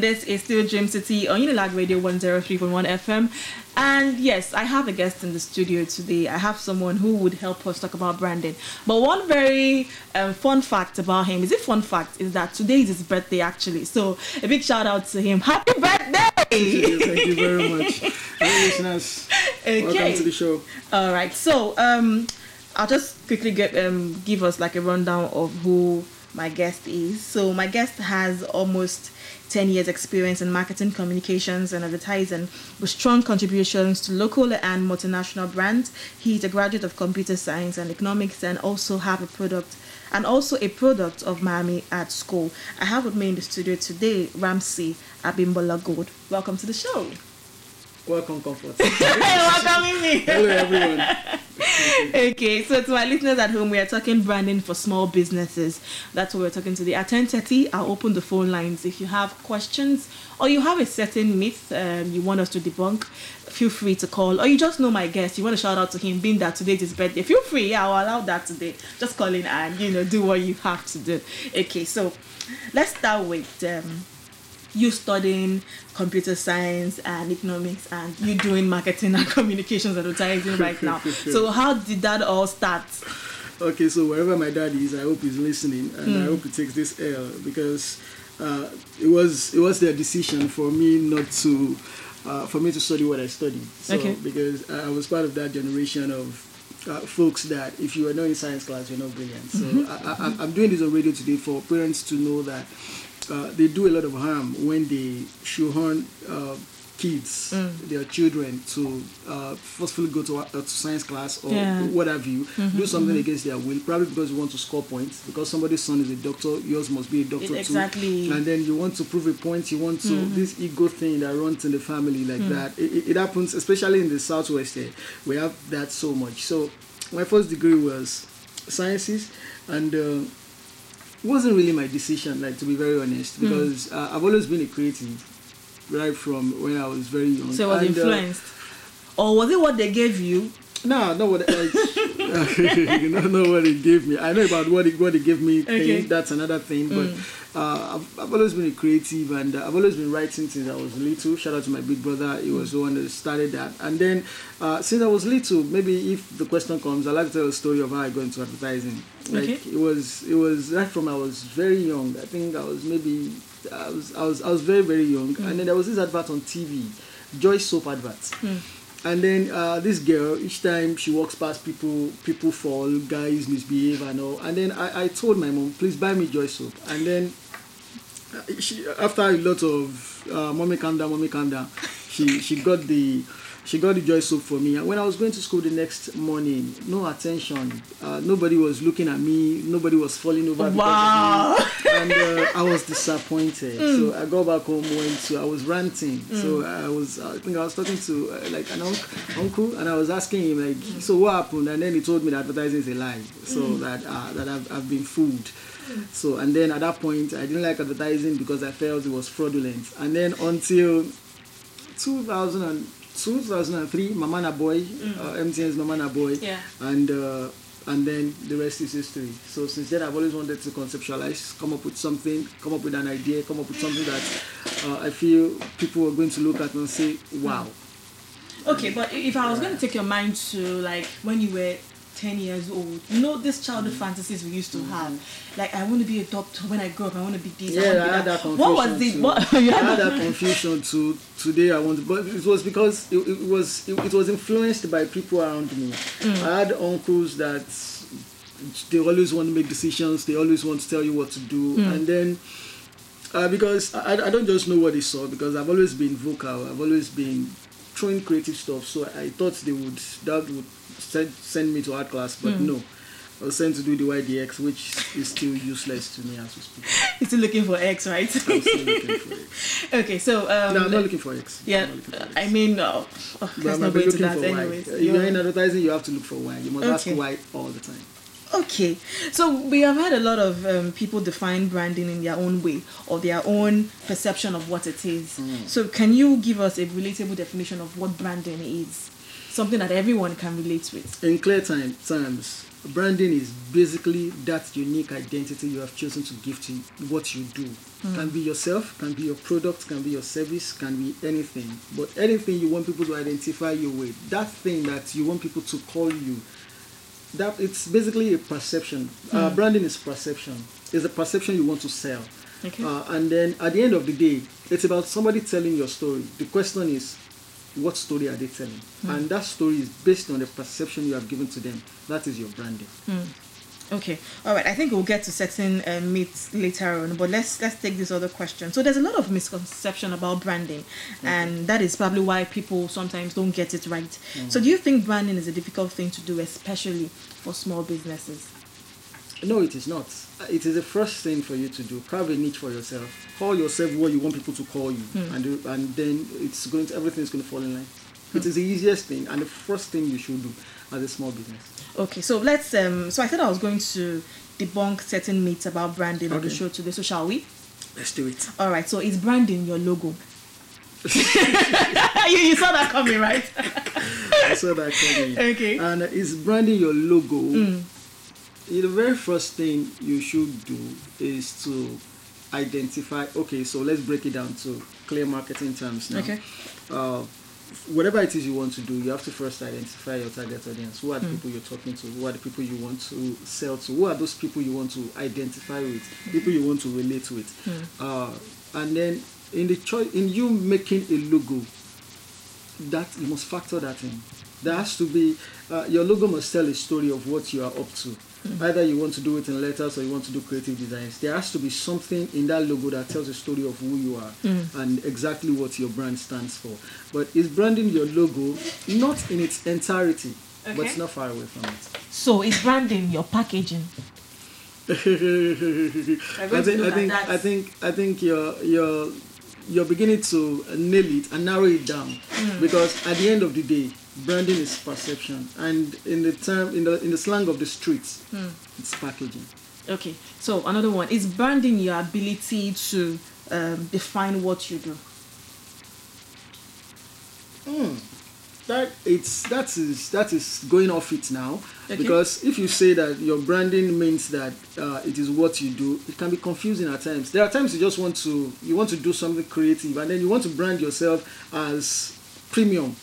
This is still Dream City on Unilag Radio 103.1 FM. And yes, I have a guest in the studio today. I have someone who would help us talk about branding. But one very um, fun fact about him is a fun fact is that today is his birthday actually. So a big shout out to him. Happy birthday! Thank you very much. Hey, listeners. Okay. Welcome to the show. All right. So um, I'll just quickly get um, give us like a rundown of who my guest is. So my guest has almost 10 years experience in marketing communications and advertising with strong contributions to local and multinational brands. He's a graduate of computer science and economics and also have a product and also a product of Miami Ad School. I have with me in the studio today ramsey abimbola gold welcome to the show Welcome, Comfort. welcoming me Hello, everyone. okay, so to my listeners at home, we are talking branding for small businesses. That's what we're talking today. At 10.30, I'll open the phone lines. If you have questions or you have a certain myth um, you want us to debunk, feel free to call. Or you just know my guest, you want to shout out to him, being that today's his birthday. Feel free, yeah, I'll allow that today. Just call in and, you know, do what you have to do. Okay, so let's start with... Um, you studying computer science and economics and you doing marketing and communications advertising right now so how did that all start Okay, so wherever my dad is, I hope he's listening, and Hmm. I hope he takes this L because uh, it was it was their decision for me not to uh, for me to study what I studied. So Okay. because I was part of that generation of. Uh, folks that if you are not in science class you're not brilliant so Mm-hmm. I, I, I'm doing this on radio today for parents to know that uh, they do a lot of harm when they shoehorn uh, kids, Mm. their children, to uh, forcefully go to, uh, to science class or Yeah. Mm-hmm, what have you, do something against their will, probably because you want to score points. Because somebody's son is a doctor, yours must be a doctor Exactly. too. And then you want to prove a point. You want to Mm-hmm. this ego thing that runs in the family like Mm. that. It, it, it happens, especially in the southwest. Here, we have that so much. So my first degree was sciences, and. Uh, wasn't really my decision, like to be very honest, Hmm. because uh, I've always been a creative, right from when I was very young. so it was And, uh, influenced or was it what they gave you no, not what like, don't know what it gave me. I know about what it what it gave me. Okay. Thing, that's another thing. But uh, I've, I've always been a creative, and uh, I've always been writing since I was little. Shout out to my big brother. He was the one that started that. And then uh, since I was little, maybe if the question comes, I like to tell a story of how I got into advertising. Like Okay. it was it was right from I was very young. I think I was maybe I was I was I was very very young, and then there was this advert on TV, Joy soap advert. And then uh, this girl, each time she walks past people, people fall, guys misbehave and all. And then I, I told my mom, please buy me Joy soap. And then uh, she, after a lot of uh, mommy calm down, mommy calm down, she she got the she got the joy soap for me. And when I was going to school the next morning, no attention, uh, nobody was looking at me, nobody was falling over. wow and uh, I was disappointed. So I got back home, went to, I was ranting. So I was, I think I was talking to uh, like an unc- uncle, and I was asking him like, so what happened? And then he told me that advertising is a lie. So that uh, that I've, I've been fooled. So and then at that point, I didn't like advertising because I felt it was fraudulent. And then until 2000 and 2003, Mamana Boy, uh, MTN's Mamana Boy, Yeah. and uh, and then the rest is history. So since then, I've always wanted to conceptualize, come up with something, come up with an idea, come up with something that uh, I feel people are going to look at and say, "Wow." okay but if i was going to take your mind to like when you were 10 years old you know these childhood fantasies we used to mm. have like i want to be a doctor when i grow up i want to be this Yeah, wanna I had that confusion. what was it what I had that confusion to today. I want, but it was because it, it was it, it was influenced by people around me. Mm. I had uncles that they always want to make decisions. They always want to tell you what to do, mm. and then. Uh, because I, I don't just know what they saw because I've always been vocal. I've always been throwing creative stuff. So I thought they would that would send, send me to art class, but no. I was sent to do the YDX, which is still useless to me as we speak. You're still looking for x right I'm still looking for it. okay so um No, I'm not looking for X. yeah I'm not looking for X. i mean no oh, But let's I'm not not go into looking that anyways If you're in advertising, you have to look for why. You must ask Okay. why all the time. Okay, so we have had a lot of um, people define branding in their own way or their own perception of what it is. Mm. So, can you give us a relatable definition of what branding is? something that everyone can relate with. In clear time, terms, branding is basically that unique identity you have chosen to give to what you do. Can be yourself, can be your product, can be your service, can be anything. But anything you want people to identify you with, that thing that you want people to call you, that it's basically a perception. Uh, branding is perception. It's a perception you want to sell. Okay. Uh, and then at the end of the day, it's about somebody telling your story. The question is, what story are they telling? And that story is based on the perception you have given to them. That is your branding. Okay, all right. I think we'll get to certain uh, myths later on, but let's let's take this other question. So there's a lot of misconception about branding, and that is probably why people sometimes don't get it right. Mm-hmm. So do you think branding is a difficult thing to do, especially for small businesses? No, it is not. It is the first thing for you to do. Carve a niche for yourself. Call yourself what you want people to call you, hmm. and do- and then it's going to everything is going to fall in line. It hmm. is the easiest thing and the first thing you should do as a small business. Okay, so let's. Um, so I said I was going to debunk certain myths about branding on the show today. So shall we? Let's do it. All right. So is branding your logo? you, you saw that coming, right? I saw that coming. Okay. And is branding your logo. The very first thing you should do is to identify. Okay, so let's break it down to clear marketing terms now. Okay. Uh, whatever it is you want to do, you have to first identify your target audience. Who are the people you're talking to? Who are the people you want to sell to? Who are those people you want to identify with? People you want to relate with? Uh, and then in the choice, in you making a logo, that you must factor that in. There has to be uh, your logo must tell a story of what you are up to. Either you want to do it in letters or you want to do creative designs. There has to be something in that logo that tells a story of who you are and exactly what your brand stands for. But is branding your logo not in its entirety, but it's not far away from it. So is branding your packaging? I think, I think. I think, I think you're you're you're beginning to nail it and narrow it down Hmm. because at the end of the day, branding is perception, and in the term in the in the slang of the streets, Hmm. it's packaging. Okay. So another one is branding your ability to um, define what you do. That it's that is that is going off it now Okay. because if you say that your branding means that uh, it is what you do, it can be confusing at times. There are times you just want to you want to do something creative and then you want to brand yourself as premium.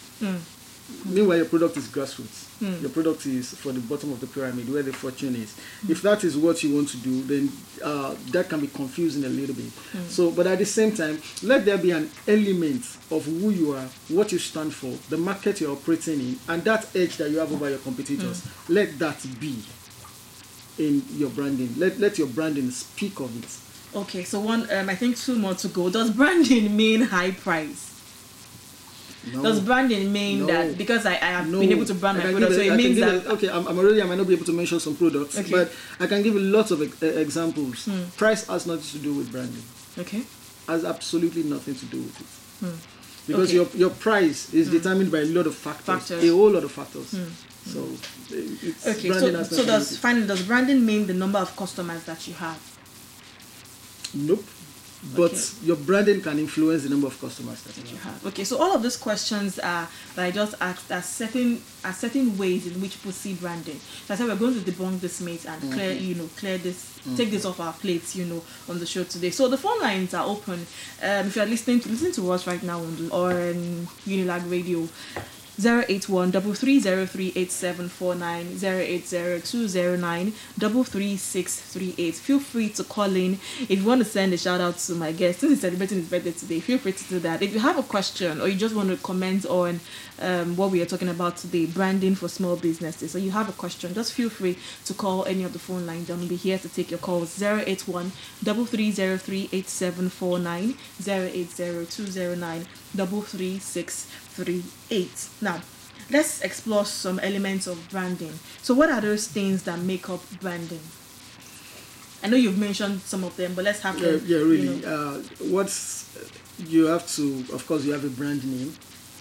Meanwhile, your product is grassroots. Your product is for the bottom of the pyramid where the fortune is. If that is what you want to do, then uh, that can be confusing a little bit. So, but at the same time, let there be an element of who you are, what you stand for, the market you're operating in, and that edge that you have over your competitors. Let that be in your branding. Let let your branding speak of it. Okay. So one, um, I think two more to go. Does branding mean high price? No. Does branding mean No. that because I, I have No, been able to brand my product, so it I means that a- okay, I'm, I'm already. I might not be able to mention some products, Okay. but I can give you lots of ex- examples. Hmm. Price has nothing to do with branding. okay. Has absolutely nothing to do with it. Because Okay. your your price is determined by a lot of factors, Factors. Hmm. a whole lot of factors. So uh, it's Okay. branding So so does finally does branding mean the number of customers that you have? Nope. But Okay. your branding can influence the number of customers that you you have. have. Okay, so all of these questions are that I just asked are certain are certain ways in which people see branding. So I said we're going to debunk this myth and mm-hmm. clear you know clear this mm-hmm. take this off our plates you know on the show today. So the phone lines are open. Um, if you are listening to listen to us right now on the, or on Unilag Radio. 081 3303879 080 33638. Feel free to call in if you want to send a shout out to my guest. Since he's celebrating his birthday today, feel free to do that. If you have a question or you just want to comment on um, what we are talking about today, branding for small businesses, or you have a question, just feel free to call any of the phone lines. I'll be here to take your calls 081 3303879 080 209 33638. Now, let's explore some elements of branding. So, what are those things that make up branding? I know you've mentioned some of them, but let's have Yeah, them. yeah, you really. know. Uh, what's you have to, of course, you have a brand name,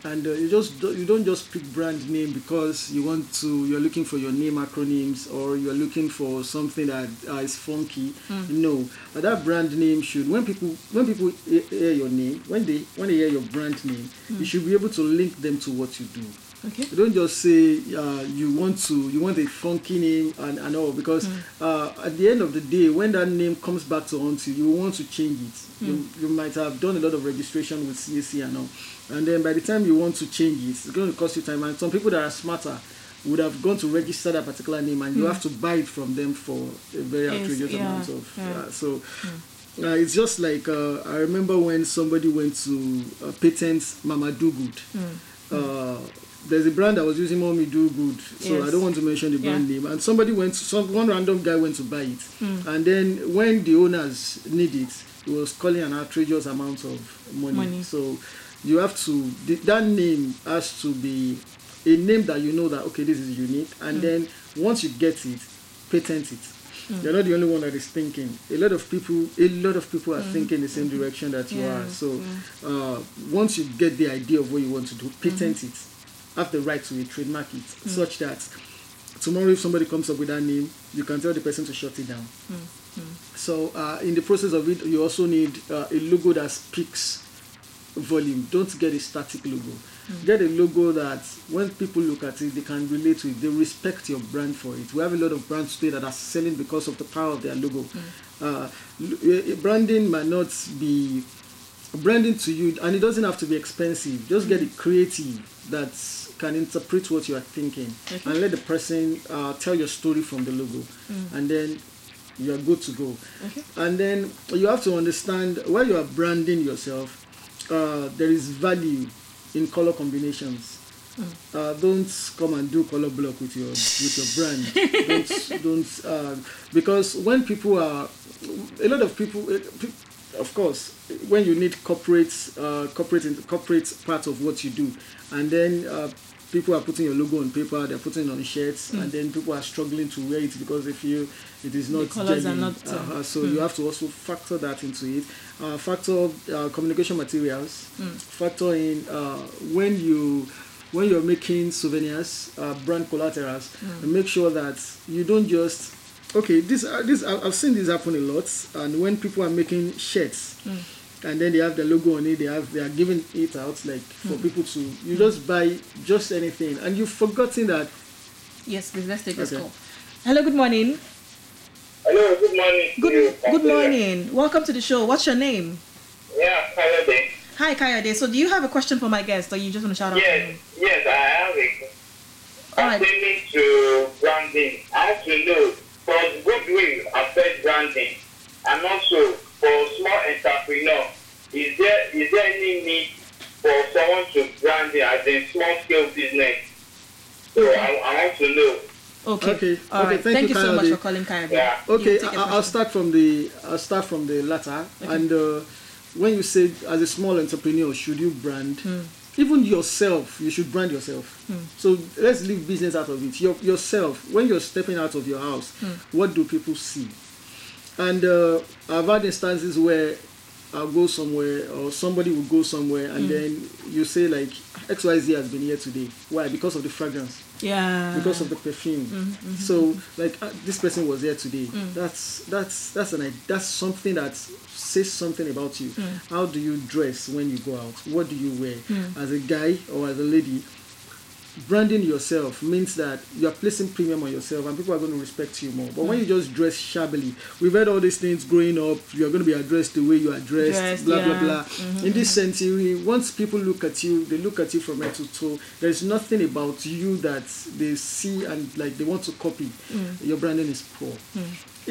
and uh, you just do, you don't just pick brand name because you want to. You're looking for your name acronyms or you're looking for something that uh, is funky. Hmm. No, but that brand name should when people when people hear your name when they when they hear your brand name, Hmm. you should be able to link them to what you do. Okay. You don't just say uh, you want to you want a funky name and, and all because uh, at the end of the day, when that name comes back to haunt you, you want to change it. You, you might have done a lot of registration with CAC and all, and then by the time you want to change it, it's going to cost you time. And some people that are smarter would have gone to register that particular name, and you have to buy it from them for a very Yes, outrageous yeah, amount of. yeah. Uh, so. Uh, it's just like uh, I remember when somebody went to uh, patent Mama Do Good. Uh, there's a brand that was using Mommy Do Good, so Yes. I don't want to mention the brand Yeah. name. And somebody went, some one random guy went to buy it, hmm. and then when the owners need it, he was calling an outrageous amount of money. Money. So you have to the, that name has to be a name that you know that okay this is unique, and hmm. then once you get it, patent it. Hmm. You're not the only one that is thinking. A lot of people, a lot of people are thinking the same direction that you Yeah, are. So uh, once you get the idea of what you want to do, patent mm-hmm. it. Have the right to trademark it, such that tomorrow if somebody comes up with that name, you can tell the person to shut it down. So uh, in the process of it, you also need uh, a logo that speaks volume. Don't get a static logo. Get a logo that when people look at it, they can relate to it. They respect your brand for it. We have a lot of brands today that are selling because of the power of their logo. Uh, eh, branding might not be branding to you, and it doesn't have to be expensive. Just get it creative that can interpret what you are thinking, Okay. and let the person uh, tell your story from the logo, and then you are good to go. Okay. And then you have to understand while you are branding yourself, uh, there is value in color combinations. Uh, don't come and do color block with your with your brand. don't don't uh, because when people are a lot of people, eh, of course, when you need corporate uh, corporate corporate part of what you do, and then. Uh, People are putting your logo on paper, they're putting it on shirts, and then people are struggling to wear it because they feel it is not are not, uh, Uh-huh, so you have to also factor that into it. Uh, factor uh, communication materials. Factor in uh, when you when you're making souvenirs, uh, brand collaterals, and make sure that you don't just okay. This uh, this I've seen this happen a lot, and when people are making shirts. And then they have the logo on it. They have they are giving it out like for hmm. people to. You just buy just anything, and you've forgotten that Yes, please, let's take this Okay. call. Hello, good morning. Hello, good morning. Good good morning. Welcome to the show. What's your name? Yeah, Kayode. Hi, Kayode. So, do you have a question for my guest, or you just want to shout out? to Yes, him? yes, I have a All right. pertaining to branding. I have to know does goodwill affect branding, and also for small entrepreneur, is there is there any need for someone to brand it as a small scale business? So I, I want to know. Okay. Okay, All okay, right. thank Thank, you, you, so much for calling, Kayode. Yeah. Okay, You take your I, I'll start from the I'll start from the latter. Okay. And uh, when you say as a small entrepreneur, should you brand? Hmm. Even yourself, you should brand yourself. Hmm. So let's leave business out of it. Your, yourself, when you're stepping out of your house, hmm. what do people see? And uh, I've had instances where I'll go somewhere or somebody will go somewhere and hmm. then you say like XYZ has been here today. Why? Because of the fragrance Yeah. because of the perfume. Mm-hmm, mm-hmm, so mm-hmm. like uh, this person was here today. Mm. That's that's that's an that's something that says something about you. Mm. How do you dress when you go out? What do you wear mm. as a guy or as a lady? Branding yourself means that you are placing premium on yourself and people are going to respect you more. But when you just dress shabbily, we've heard all these things growing up. You're going to be addressed the way you are dressed, Dressed, blah yeah. blah blah. In this century, once people look at you, they look at you from head to toe. There's nothing about you that they see and like they want to copy. Mm. Your branding is poor. Mm. I-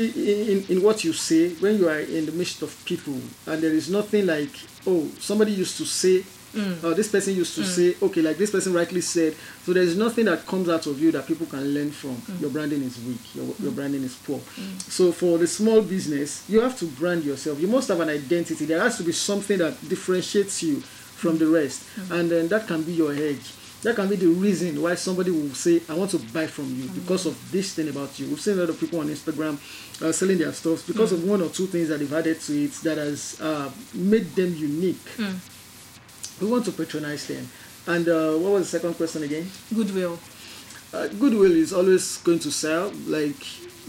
In, in what you say, when you are in the midst of people, and there is nothing like, oh, somebody used to say, Mm. or this person used to mm. say, okay, like this person rightly said. So there's nothing that comes out of you that people can learn from. Mm. Your branding is weak. Your, your branding is poor. So for the small business, you have to brand yourself. You must have an identity. There has to be something that differentiates you from the rest, and then that can be your edge. That can be the reason why somebody will say, "I want to buy from you because of this thing about you." We've seen a lot of people on Instagram uh, selling their stuff because of one or two things that they've added to it that has uh, made them unique. We want to patronize them. And uh, what was the second question again? Goodwill. Uh, goodwill is always going to sell. Like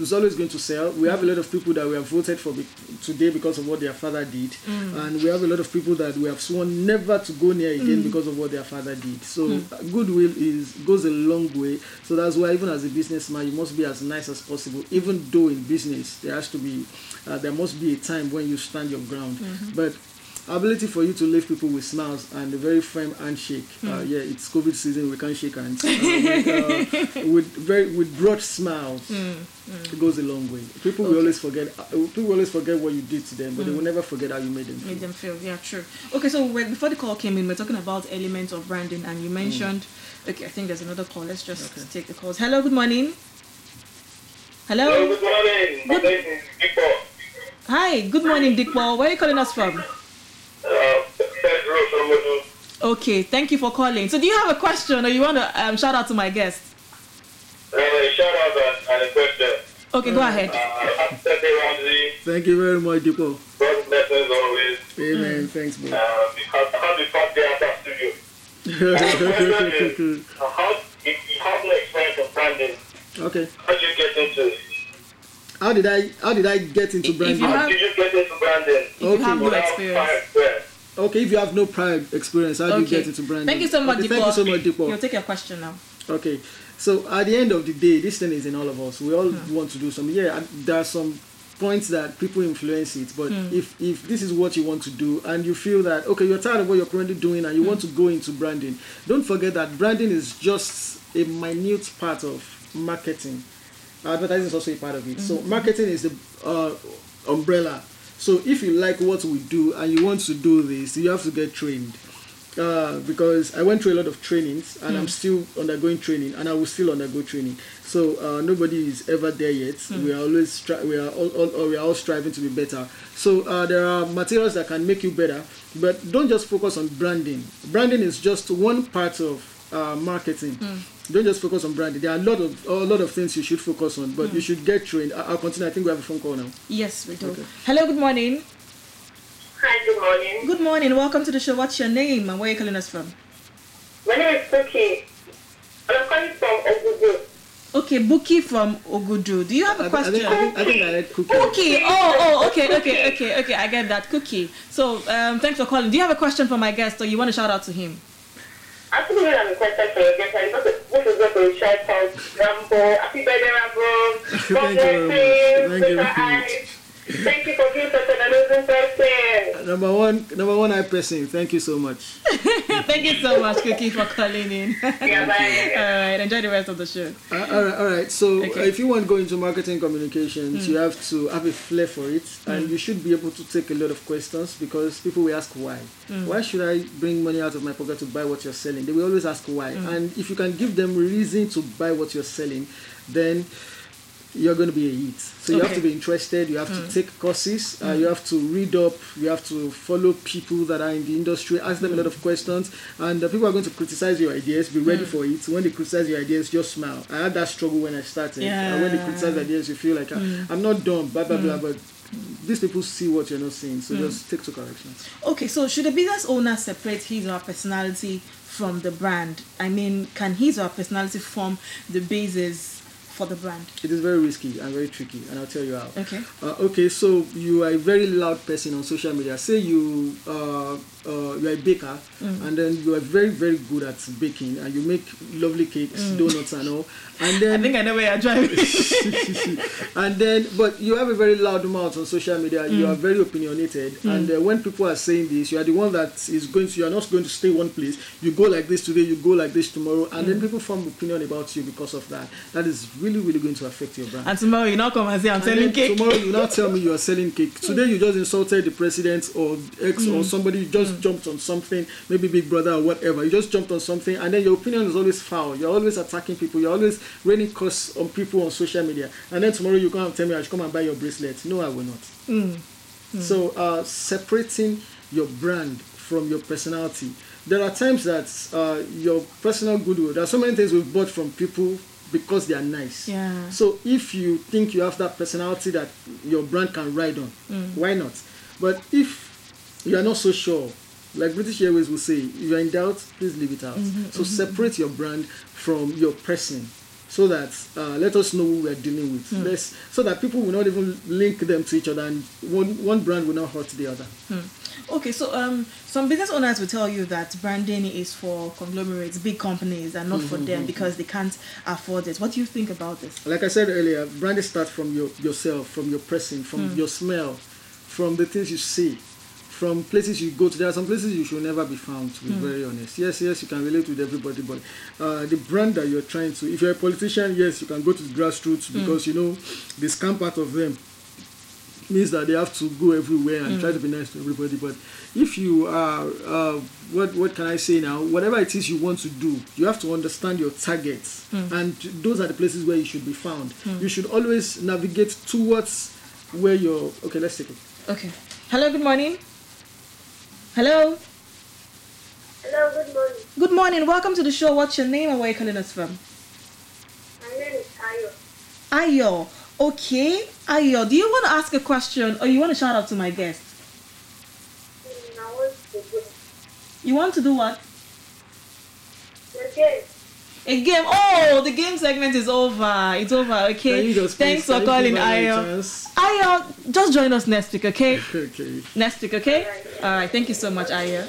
is always going to sell. We have a lot of people that we have voted for be- today because of what their father did, and we have a lot of people that we have sworn never to go near again because of what their father did. So uh, goodwill is goes a long way. So that's why even as a businessman, you must be as nice as possible. Even though in business there has to be, uh, there must be a time when you stand your ground, but ability for you to leave people with smiles and a very firm handshake. Uh, yeah, it's COVID season. We can't shake hands. Uh, with, uh, with very with broad smiles, it goes a long way. People will always forget. Uh, people will always forget what you did to them, but they will never forget how you made them. Feel. Made Feel. them feel, yeah, true. Okay, so when, before the call came in, we're talking about elements of branding, and you mentioned, okay, I think there's another call. Let's just Okay. take the calls. Hello, good morning. Hello, Hello. good morning. My name is Hi, good morning, Dipo. Where are you calling us from? Okay, thank you for calling. So, do you have a question or you want to um, shout out to my guest? Uh, shout out and, and a question. Okay, go ahead. Uh, happy birthday, Ramsey. Thank you very much, Dipo. God bless us always. Amen. Thanks, bro. Uh, because I'm the first day after studio. Uh, how, if you have no experience of branding, okay. how did you get into it? How did I? How did I get into If- if branding? you How have- did you get into branding? If you have no experience. Okay, if you have no prior experience, how do you get into branding? Thank you so much, Okay. Thank you so much, Dipo. You'll take your question now. Okay, so at the end of the day, this thing is in all of us. We all hmm. want to do something. Yeah, there are some points that people influence it, but hmm. if if this is what you want to do and you feel that okay, you're tired of what you're currently doing and you hmm. want to go into branding, don't forget that branding is just a minute part of marketing. Advertising is also a part of it. So marketing is the uh, umbrella. So if you like what we do and you want to do this, you have to get trained uh, because I went through a lot of trainings and I'm still undergoing training and I will still undergo training. So uh, nobody is ever there yet. We are always stri- we are all, all, all- we are all striving to be better. So uh, there are materials that can make you better, but don't just focus on branding. Branding is just one part of uh, marketing. Don't just focus on branding. There are a lot of a lot of things you should focus on, but you should get trained. I- I'll continue. I think we have a phone call now. Yes, we do. Okay. Hello, good morning. Hi, good morning. Good morning. Welcome to the show. What's your name and where are you calling us from? My name is Cookie. And I'm calling from Ogudu. Okay, Buki from Ogudu. Do you have I, a thi- I, question? think, I, think, I think I had cookie. Cookie. Oh, oh, okay, okay, okay, okay. I get that. Cookie. So, um, thanks for calling. Do you have a question for my guest, or you want to shout out to him? Actually, when I'm contact for your guest, I know this is just a shout out. Rambo, happy birthday, Rambo. Thank you very much. Thank you very much. Thank you for being such an amazing person. Number one, number one, I person. Thank you so much. Thank you so much, Cookie, for calling in. All Yeah, bye. right, enjoy the rest of the show. Uh, all right, all right. So Okay. uh, if you want to go into marketing communications, you have to have a flair for it, and you should be able to take a lot of questions because people will ask why. Why should I bring money out of my pocket to buy what you're selling? They will always ask why, and if you can give them reason to buy what you're selling, then you're going to be a hit. So you have to be interested. You have to take courses. Uh, you have to read up. You have to follow people that are in the industry. Ask them a lot of questions. And the people are going to criticize your ideas. Be ready for it. When they criticize your ideas, just smile. I had that struggle when I started. Uh, when they criticize ideas, you feel like uh, I'm not dumb. Blah blah blah. But these people see what you're not seeing. So just take two corrections. Okay, so should a business owner separate his or her personality from the brand? I mean, can his or her personality form the basis for the brand? It is very risky and very tricky, and I'll tell you how. Okay. Uh, okay, so you are a very loud person on social media. Say you uh, uh, you are a baker, mm. and then you are very very good at baking, and you make lovely cakes, mm. donuts, and all. And then I think I know where you're driving. and then, but you have a very loud mouth on social media. You mm. are very opinionated, and uh, when people are saying this, you are the one that is going to. You are not going to stay one place. You go like this today, you go like this tomorrow, and then people form opinion about you because of that. That is really really going to affect your brand. and tomorrow you now come and say I'm And selling cake. Tomorrow you now tell me you are selling cake. Today you just insulted the president or ex or somebody. You just jumped on something, maybe Big Brother or whatever. You just jumped on something, and then your opinion is always foul. You're always attacking people. You're always raining curse on people on social media. And then tomorrow you come and tell me I should come and buy your bracelet. No, I will not. So uh, separating your brand from your personality. There are times that uh, your personal goodwill. There are so many things we've bought from people because they are nice. Yeah. So if you think you have that personality that your brand can ride on, why not? But if you are not so sure, like British Airways will say, if you're in doubt, please leave it out. Mm-hmm, so mm-hmm, separate mm-hmm. your brand from your person. so that uh, let us know who we are dealing with. Hmm. Let's, so that people will not even link them to each other, and one one brand will not hurt the other. Hmm. Okay, so um, some business owners will tell you that branding is for conglomerates, big companies, and not for them because they can't afford it. What do you think about this? Like I said earlier, branding starts from your yourself, from your pressing, from hmm. your smell, from the things you see, from places you go to. There are some places you should never be found. To be hmm. very honest, yes, yes, you can relate with everybody, but uh, the brand that you're trying to. If you're a politician, yes, you can go to the grassroots hmm. because you know the scam part of them means that they have to go everywhere and hmm. try to be nice to everybody. But if you are, uh, what what can I say now? Whatever it is you want to do, you have to understand your targets, and those are the places where you should be found. You should always navigate towards where you're. Okay, let's take it. Okay. Hello, good morning. Hello. Hello, good morning. Good morning. Welcome to the show. What's your name and where are you calling us from? My name is Ayo. Ayo. Okay. Ayo, do you want to ask a question or you want to shout out to my guest? Mm, I want to go. You want to do what? The game. A game. Oh, the game segment is over. It's over. Okay. Just Thanks for calling, Ayo. Ayo, just join us next week, okay? Okay. Next week, okay? All right. Thank you so much, Ayo.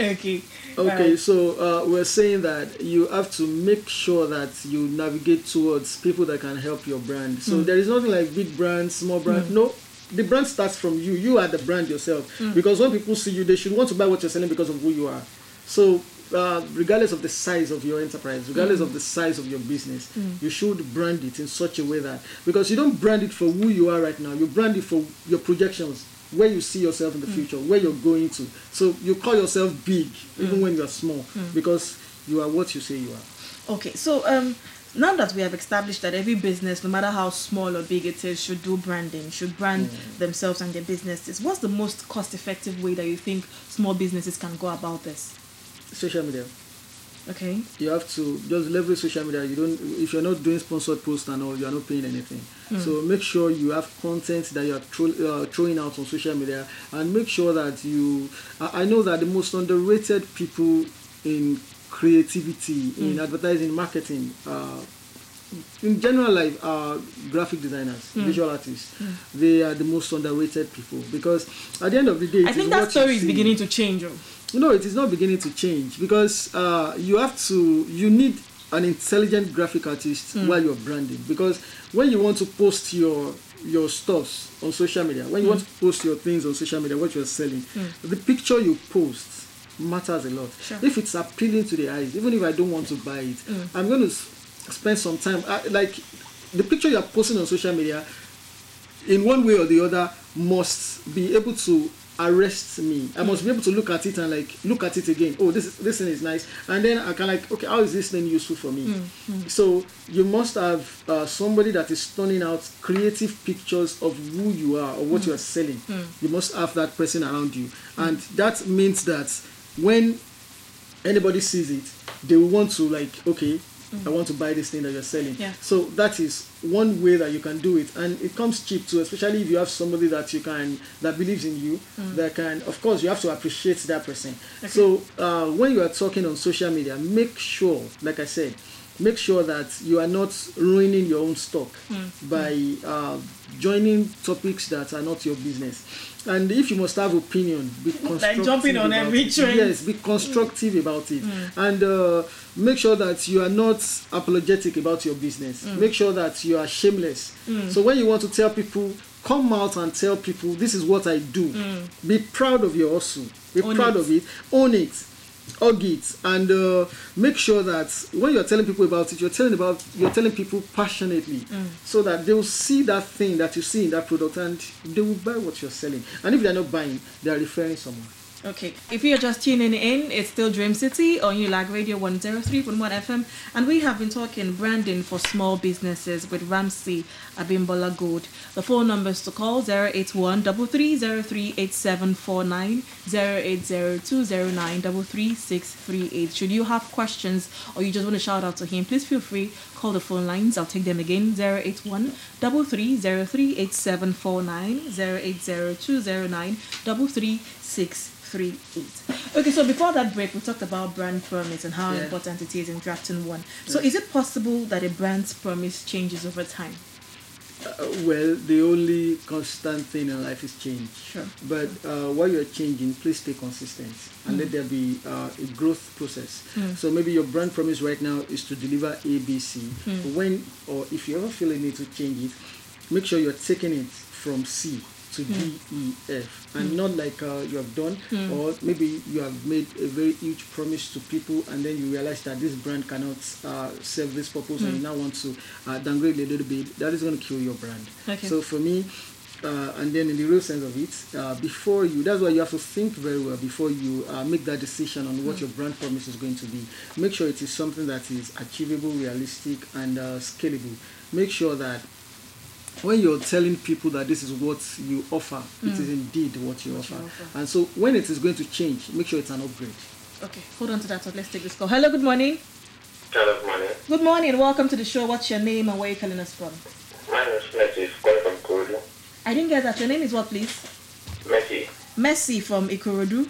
okay. Okay, Alright. so uh, we're saying that you have to make sure that you navigate towards people that can help your brand. So hmm. there is nothing like big brand, small brand. Hmm. No, the brand starts from you. You are the brand yourself. Hmm. Because when people see you, they should want to buy what you're selling because of who you are. So uh, regardless of the size of your enterprise, regardless of the size of your business, you should brand it in such a way that because you don't brand it for who you are right now, you brand it for your projections, where you see yourself in the future, where you're going to. So you call yourself big even when you are small because you are what you say you are. Okay, so um, now that we have established that every business, no matter how small or big it is, should do branding, should brand themselves and their businesses, what's the most cost effective way that you think small businesses can go about this? Social media. Okay. you have to just leverage social media. You don't if you're not doing sponsored posts and all, you are not paying anything. So make sure you have content that you are throw, uh, throwing out on social media, and make sure that you. I I know that the most underrated people in creativity, in advertising, marketing. Uh, in general life are graphic designers visual artists they are the most underrated people because at the end of the day I think that story is beginning to change. oh. No, it is not beginning to change because uh, you have to. You need an intelligent graphic artist hmm. while you're branding because when you want to post your your stuffs on social media, when you hmm. want to post your things on social media, what you're selling, hmm. the picture you post matters a lot. Sure. If it's appealing to the eyes, even if I don't want to buy it, I'm going to spend some time. Like the picture you're posting on social media, in one way or the other must be able to arrest me. I must be able to look at it and like look at it again. Oh this is, this thing is nice. And then i can like okay how is this thing useful for me? Mm, mm. So you must have uh, somebody that is turning out creative pictures of who you are or what mm. you are selling. You must have that person around you. And that means that when anybody sees it they will want to like okay i want to buy this thing that you're selling. Yeah. so that is one way that you can do it. And it comes cheap too especially if you have somebody that you can that believes in you that can of course you have to appreciate that person. So uh, when you are talking on social media make sure like i said make sure that you are not ruining your own stock hmm. by uh, joining topics that are not your business. And if you must have opinion be constructive Like jumping on every trend. yes be constructive about it. Hmm. And uh, make sure that you are not apologetic about your business. Hmm. Make sure that you are shameless. So when you want to tell people come out and tell people this is what i do. Be proud of your hustle. Be Own proud it. of it. Own it hug it and uh, make sure that when you're telling people about it you're telling about you're telling people passionately so that they will see that thing that you see in that product and they will buy what you're selling. And if they're not buying they're referring someone Okay, if you're just tuning in, it's still Dream City on Unilag Radio 103.1 FM, and we have been talking branding for small businesses with Ramsey Abimbola Gold. The phone numbers to call 081 33038749 08020933638. Should you have questions or you just want to shout out to him, please feel free call the phone lines. I'll take them again 081 33038749 08020933638. 3838. Okay, so before that break, we talked about brand promise and how Yeah. important it is in drafting one. So, is it possible that a brand's promise changes over time? Uh, well, the only constant thing in life is change. Sure. But uh, while you're changing, please stay consistent and let there be uh, a growth process. So maybe your brand promise right now is to deliver ABC. When or if you ever feel a need to change it, make sure you're taking it from C to D, E, F, and not like uh, you have done, or maybe you have made a very huge promise to people, and then you realize that this brand cannot uh, serve this purpose, and you now want to uh, downgrade a little bit. That is going to kill your brand. Okay. So for me, uh, and then in the real sense of it, uh, before you, that's why you have to think very well before you uh, make that decision on what your brand promise is going to be. Make sure it is something that is achievable, realistic, and uh, scalable. Make sure that when you're telling people that this is what you offer, it mm. is indeed what you offer. offer. And so when it is going to change, make sure it's an upgrade. Okay, hold on to that. So let's take this call. Hello, good morning. Hello, money. Good morning. Welcome to the show. What's your name and where are you calling us from? My name is Messi, calling from Korea. I didn't get that. Your name is what, please? Messi. Messi from Ikorodu.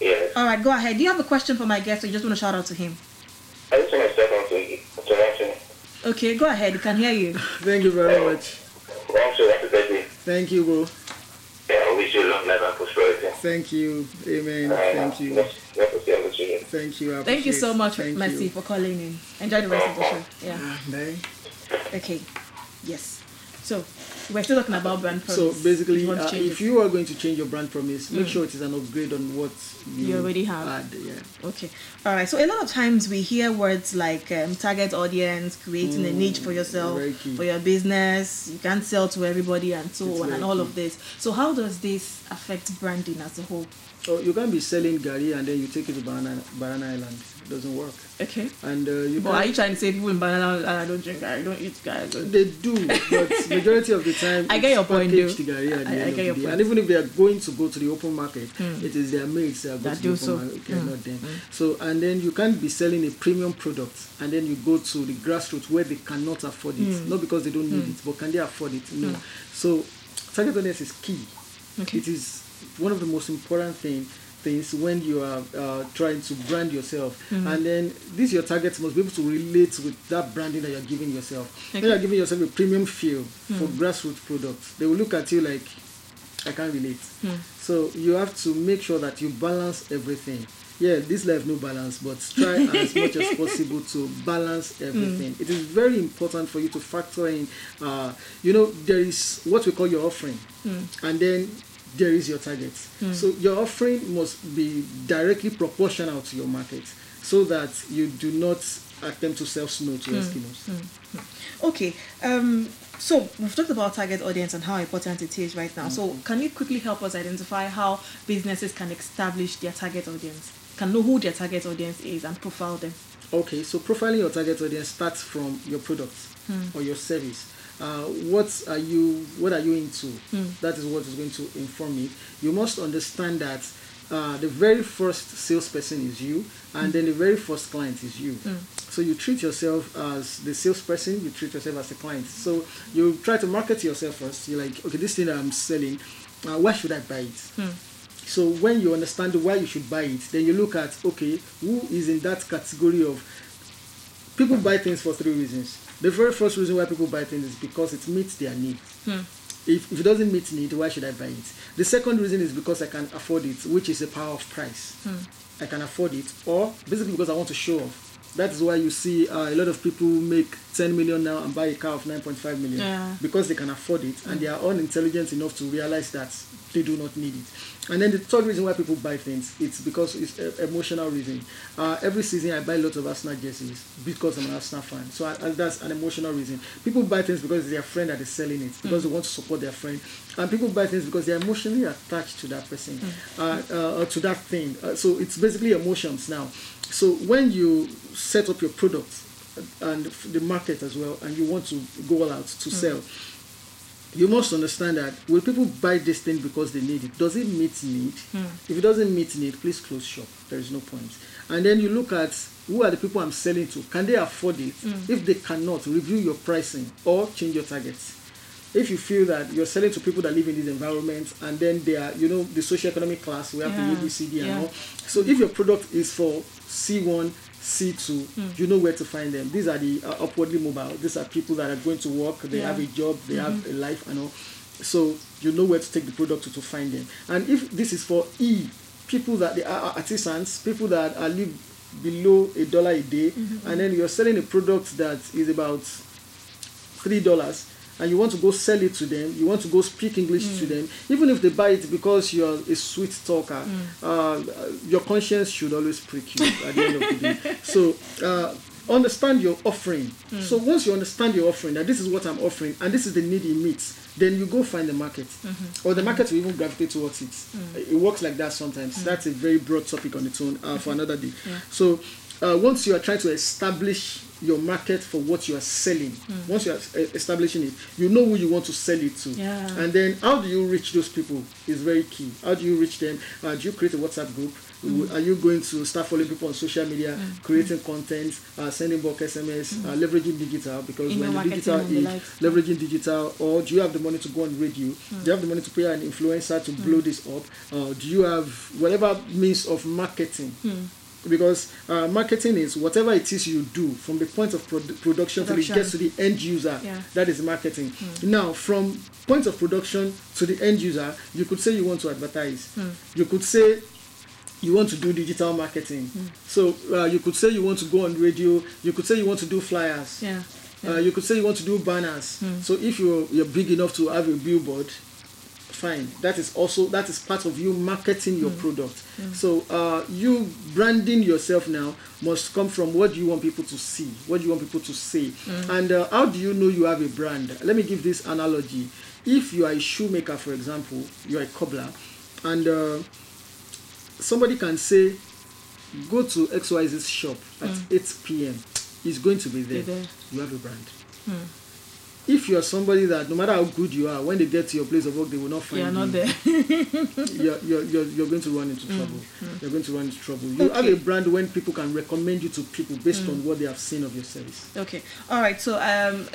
Yes. All right, go ahead. Do you have a question for my guest or you just want to shout out to him? I just want to step on to, to mention. Okay, go ahead. We can hear you. Thank you very much. Also, happy birthday. Thank you, bro. Yeah, I wish you long life and prosperity. Thank you. Amen. Uh, Thank you. Let's, let's see how the children. Thank you. I Thank you so much, Thank Messi, you. for calling in. Enjoy the rest of the show. Yeah. Bye. Okay. Yes. So, we're still talking about brand promise. So basically, You uh, if you are going to change your brand promise, make sure it is an upgrade on what you, You already have. Had, yeah. Okay. All right. So a lot of times we hear words like um, target audience, creating a niche for yourself, Mm, key. for your business. You can't sell to everybody and so It's on, and all key. of this. So how does this affect branding as a whole? So you can't be selling garri and then you take it to Banana, Banana Island. It doesn't work. Okay. And uh, you But are you trying to say people in Banana ah, I don't drink I don't eat guy? They do, but majority of the time, I get your point, though. At the I- I end get your the point. And even if they are going to go to the open market, hmm. it is their mates that go That to do the open so. market, okay, hmm. not them. Hmm. So and then you can't be selling a premium product and then you go to the grassroots where they cannot afford it, not because they don't need it, but can they afford it? No. So target audience is key. Okay. It is one of the most important thing things when you are uh, trying to brand yourself. Mm-hmm. And then this your target must be able to relate with that branding that you're giving yourself. When you're giving yourself a premium feel for mm. grassroots products they will look at you like i can't relate. Mm. So you have to make sure that you balance everything. Yeah this life no balance but try as much as possible to balance everything. Mm. It is very important for you to factor in uh, you know there is what we call your offering. And then there is your target hmm. so your offering must be directly proportional to your market so that you do not attempt to sell snow to hmm. eskimos hmm. Okay. Um. So we've talked about target audience and how important it is right now. So can you quickly help us identify how businesses can establish their target audience, can know who their target audience is, and profile them? Okay, so profiling your target audience starts from your product or your service. Uh, what are you what are you into? That is what is going to inform it. You must understand that uh, the very first salesperson is you, and then the very first client is you. So you treat yourself as the salesperson, you treat yourself as the client. So you try to market yourself first. You're like, okay, this thing I'm selling, uh, why should I buy it? So when you understand why you should buy it, then you look at okay, who is in that category of people buy things for three reasons. The very first reason why people buy things is because it meets their needs. If, if it doesn't meet need, why should I buy it? The second reason is because I can afford it, which is the power of price. I can afford it, or basically because I want to show off. That is why you see uh, a lot of people make 10 million now and buy a car of 9.5 million Yeah. because they can afford it and they are unintelligent enough to realize that they do not need it. And then the third reason why people buy things, it's because it's emotional reason. Uh, every season I buy lots of Arsenal jerseys because I'm an Arsenal fan. So I, I- that's an emotional reason. People buy things because it's their friend that is selling it, because they want to support their friend. And people buy things because they're emotionally attached to that person, uh, uh, or to that thing. Uh, so it's basically emotions now. So when you set up your product and the market as well, and you want to go all out to mm. sell, you must understand that will people buy this thing because they need it? Does it meet need? Mm. If it doesn't meet need, please close shop. There is no point. And then you look at who are the people I'm selling to? Can they afford it? Mm. If they cannot, review your pricing or change your targets. if you feel that you're selling to people that live in these environments and then they are, you know, the socioeconomic class, we have Yeah, the ABCD and yeah. all. So if your product is for C1, C2, Hmm. you know where to find them. These are the uh, upwardly mobile. These are people that are going to work, they Yeah. Mm-hmm. have a job, they have a life and all. So you know where to take the product to, to find them. And if this is for E, people that they are artisans, people that are live below a dollar a day, Mm-hmm. and then you're selling a product that is about three dollars and you want to go sell it to them you want to go speak english Mm. to them even if they buy it because you're a sweet talker Mm. uh, your conscience should always prick you at the end of the day so uh, understand your offering Mm. so once you understand your offering that this is what i'm offering and this is the need it meets then you go find the market Mm-hmm. or the market will even gravitate towards it Mm. it works like that sometimes that's a very broad topic on its own uh, for another day Yeah. so uh, once you are trying to establish your market for what you are selling, Hmm. once you are establishing it, you know who you want to sell it to. Yeah. And then how do you reach those people is very key. How do you reach them? Uh, do you create a WhatsApp group? Hmm. Are you going to start following people on social media, creating content, uh, sending bulk SMS, uh, leveraging digital? Because Hmm. When the digital is leveraging digital, or do you have the money to go on radio? Hmm. Do you have the money to pay an influencer to blow this up? Uh, do you have whatever means of marketing? Hmm. because uh, marketing is whatever it is you do from the point of produ- production till it gets to the end user Yeah. that is marketing. Now from point of production to the end user you could say you want to advertise. You could say you want to do digital marketing. So uh, you could say you want to go on radio. You could say you want to do flyers. Yeah. uh, you could say you want to do banners. So if you're, you're big enough to have a billboard fine. That is also that is part of you marketing your product. So uh, you branding yourself now must come from what you want people to see what you want people to say. And uh, how do you know you have a brand? Let me give this analogy. If you are a shoemaker for example you are a cobbler and uh, somebody can say go to xyz's shop at 8 p.m it's going to be there, Be there. you have a brand if you are somebody that no matter how good you are when they get to your place of work they will not find you. You're you not there. you're, you're, you're, you're going to run into trouble. You're going to run into trouble. You have Mm, Okay. Mm. a brand when people can recommend you to people based on what they have seen of your service. Okay. All right. So, um,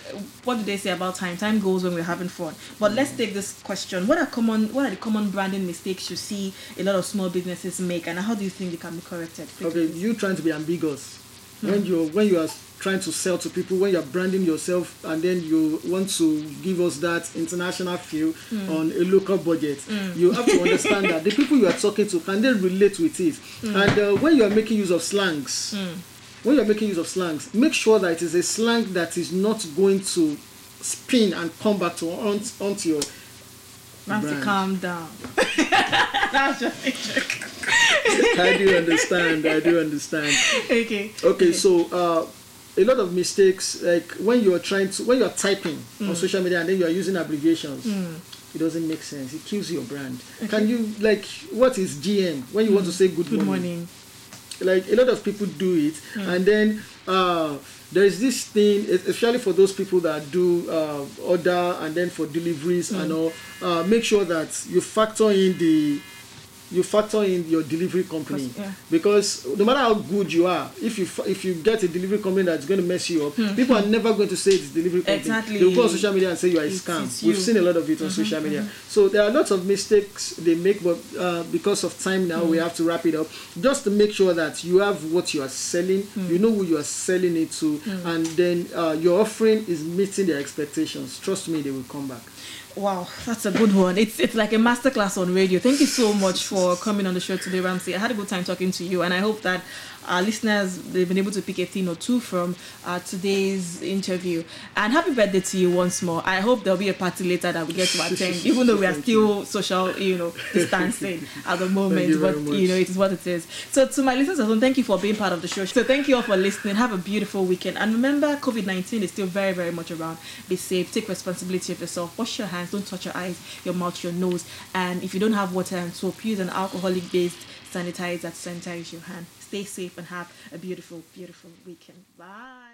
what do they say about time? Time goes when we're having fun. But let's take this question: What are common? What are the common branding mistakes you see a lot of small businesses make, and how do you think they can be corrected? Okay, you trying to be ambiguous Hmm. when you when you are trying to sell to people when you're branding yourself and then you want to give us that international feel Hmm. on a local budget you have to understand that the people you are talking to can they relate with it Hmm. and uh, when you are making use of slangs when you are making use of slangs make sure that it is a slang that is not going to spin and come back to on, onto your Nancy, brand. calm down. That's just a joke. i do understand i do understand Okay. okay so uh, a lot of mistakes like when you're trying to when you're typing Mm. on social media and then you're using abbreviations it doesn't make sense it kills your brand can you like what is gm when you want to say good, Mm. Good morning morning. like a lot of people do it Mm. and then uh there is this thing especially for those people that do uh, order and then for deliveries Mm. and all uh, make sure that you factor in the you factor in your delivery company. Cause- yeah. because no matter how good you are if you if you get a delivery company that's going to mess you up people are never going to say it's delivery company. Hmm. Exactly. they will go on social media and say you are a It's- scam. it's we've you. seen a lot of it on social media. so there are lots of mistakes they make but uh, because of time now we have to wrap it up. Just to make sure that you have what you are selling you know who you are selling it to and then uh, your offering is meeting their expectations. Trust me they will come back Wow, that's a good one. It's it's like a masterclass on radio. Thank you so much for coming on the show today, Ramsey. I had a good time talking to you, and I hope that our listeners they've been able to pick a thing or two from uh, today's interview. And happy birthday to you once more. I hope there'll be a party later that we get to attend, even though we are still social, you know, distancing at the moment. you but you know, it is what it is. So to my listeners at home, thank you for being part of the show. So thank you all for listening. Have a beautiful weekend. And remember, COVID nineteen is still very, very much around. Be safe. Take responsibility of yourself. Wash your hands. Don't touch your eyes, your mouth, your nose. And if you don't have water and soap, use an alcoholic based sanitizer to sanitize your hand. Stay safe and have a beautiful, beautiful weekend. Bye.